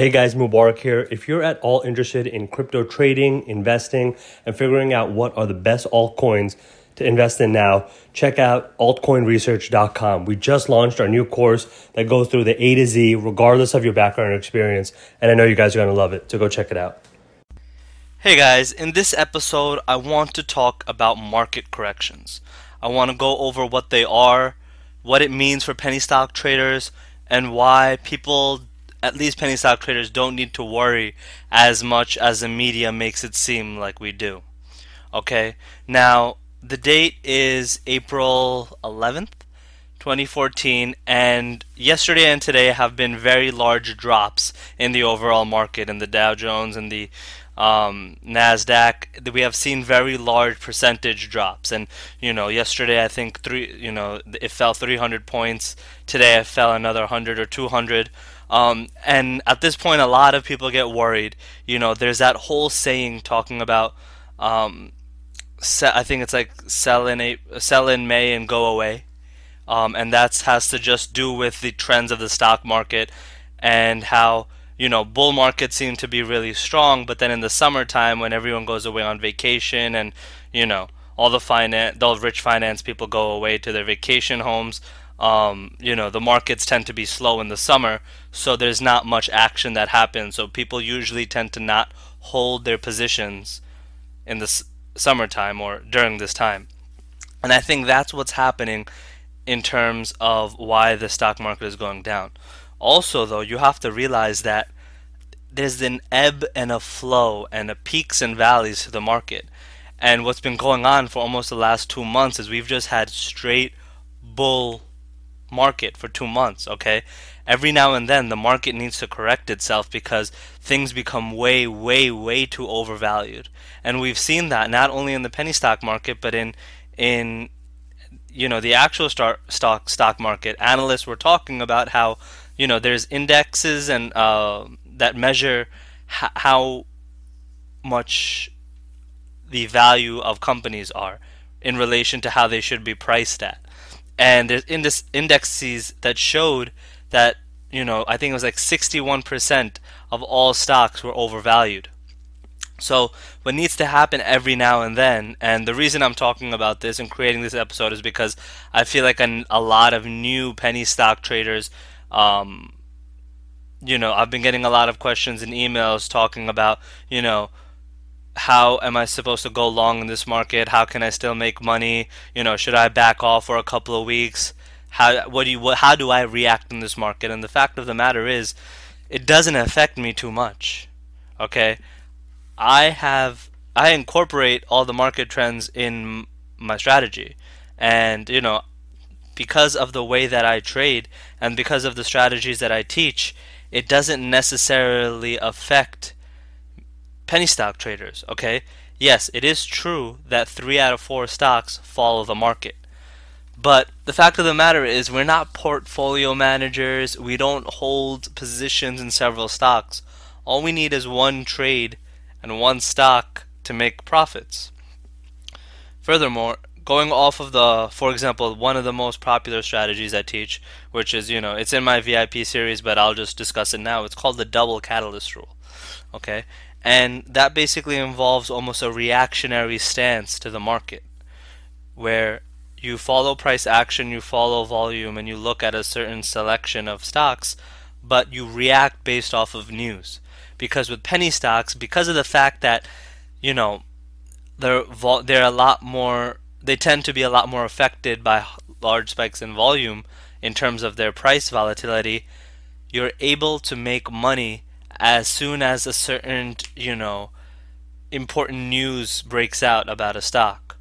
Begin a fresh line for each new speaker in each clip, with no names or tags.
Hey guys, Mubarak here. If you're at all interested in crypto trading, investing, and figuring out what are the best altcoins to invest in now, check out altcoinresearch.com. We just launched our new course that goes through the A to Z, regardless of your background or experience, and I know you guys are going to love it, so go check it out.
Hey guys, in this episode, I want to talk about market corrections. I want to go over what they are, what it means for penny stock traders, and why people at least penny stock traders don't need to worry as much as the media makes it seem like we do. Okay, now the date is April 11th, 2014, and yesterday and today have been very large drops in the overall market in the Dow Jones and the um, Nasdaq. We have seen very large percentage drops, and you know, yesterday I think three, you know, it fell 300 points. Today it fell another 100 or 200. Um, and at this point, a lot of people get worried. You know, there's that whole saying talking about, um, se- I think it's like sell in a- sell in May and go away, um, and that has to just do with the trends of the stock market and how you know bull markets seem to be really strong, but then in the summertime when everyone goes away on vacation and you know all the finance, the rich finance people go away to their vacation homes um, you know, the markets tend to be slow in the summer, so there's not much action that happens. So people usually tend to not hold their positions in the s- summertime or during this time. And I think that's what's happening in terms of why the stock market is going down. Also, though, you have to realize that there's an ebb and a flow and a peaks and valleys to the market. And what's been going on for almost the last two months is we've just had straight bull market for two months, okay? Every now and then the market needs to correct itself because things become way, way, way too overvalued. And we've seen that not only in the penny stock market, but in in you know the actual stock stock stock market. Analysts were talking about how you know there's indexes and uh, that measure h- how much the value of companies are in relation to how they should be priced at and there's in this indexes that showed that you know I think it was like 61% of all stocks were overvalued. So what needs to happen every now and then, and the reason I'm talking about this and creating this episode is because I feel like an, a lot of new penny stock traders, um, you know, I've been getting a lot of questions and emails talking about, you know, how am I supposed to go long in this market? How can I still make money? You know, should I back off for a couple of weeks? How what do you what, how do I react in this market? And the fact of the matter is, it doesn't affect me too much. Okay, I have I incorporate all the market trends in my strategy, and you know, because of the way that I trade and because of the strategies that I teach, it doesn't necessarily affect penny stock traders, okay? Yes, it is true that 3 out of 4 stocks follow the market. But the fact of the matter is, we're not portfolio managers. We don't hold positions in several stocks. All we need is one trade and one stock to make profits. Furthermore, going off of the, for example, one of the most popular strategies I teach, which is, you know, it's in my VIP series, but I'll just discuss it now. It's called the double catalyst rule. Okay? And that basically involves almost a reactionary stance to the market, where you follow price action, you follow volume, and you look at a certain selection of stocks, but you react based off of news. Because with penny stocks, because of the fact that, you know, they're, they're a lot more, they tend to be a lot more affected by large spikes in volume in terms of their price volatility, you're able to make money as soon as a certain, you know, important news breaks out about a stock.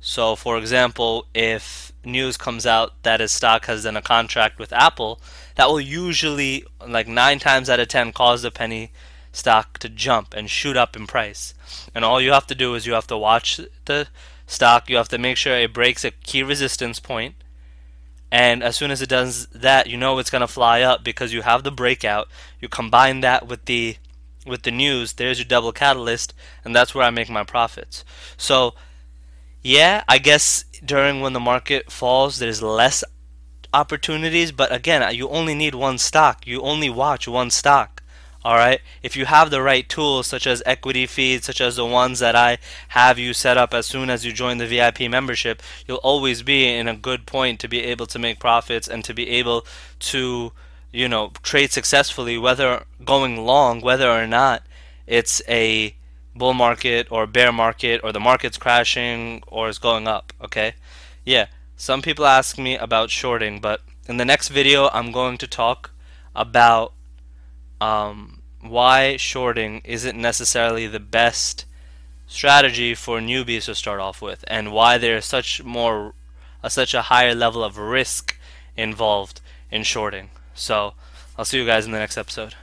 So, for example, if news comes out that a stock has done a contract with Apple, that will usually, like nine times out of ten, cause the penny stock to jump and shoot up in price. And all you have to do is you have to watch the stock, you have to make sure it breaks a key resistance point, and as soon as it does that, you know it's going to fly up because you have the breakout. You combine that with the with the news, there's your double catalyst, and that's where I make my profits. So, yeah, I guess during when the market falls, there's less opportunities, but again, you only need one stock. You only watch one stock. All right. If you have the right tools, such as equity feeds, such as the ones that I have you set up as soon as you join the VIP membership, you'll always be in a good point to be able to make profits and to be able to, you know, trade successfully, whether going long, whether or not it's a bull market or bear market or the market's crashing or is going up. Okay. Yeah. Some people ask me about shorting, but in the next video, I'm going to talk about um, why shorting isn't necessarily the best strategy for newbies to start off with, and why there's such more, such a higher level of risk involved in shorting. So, I'll see you guys in the next episode.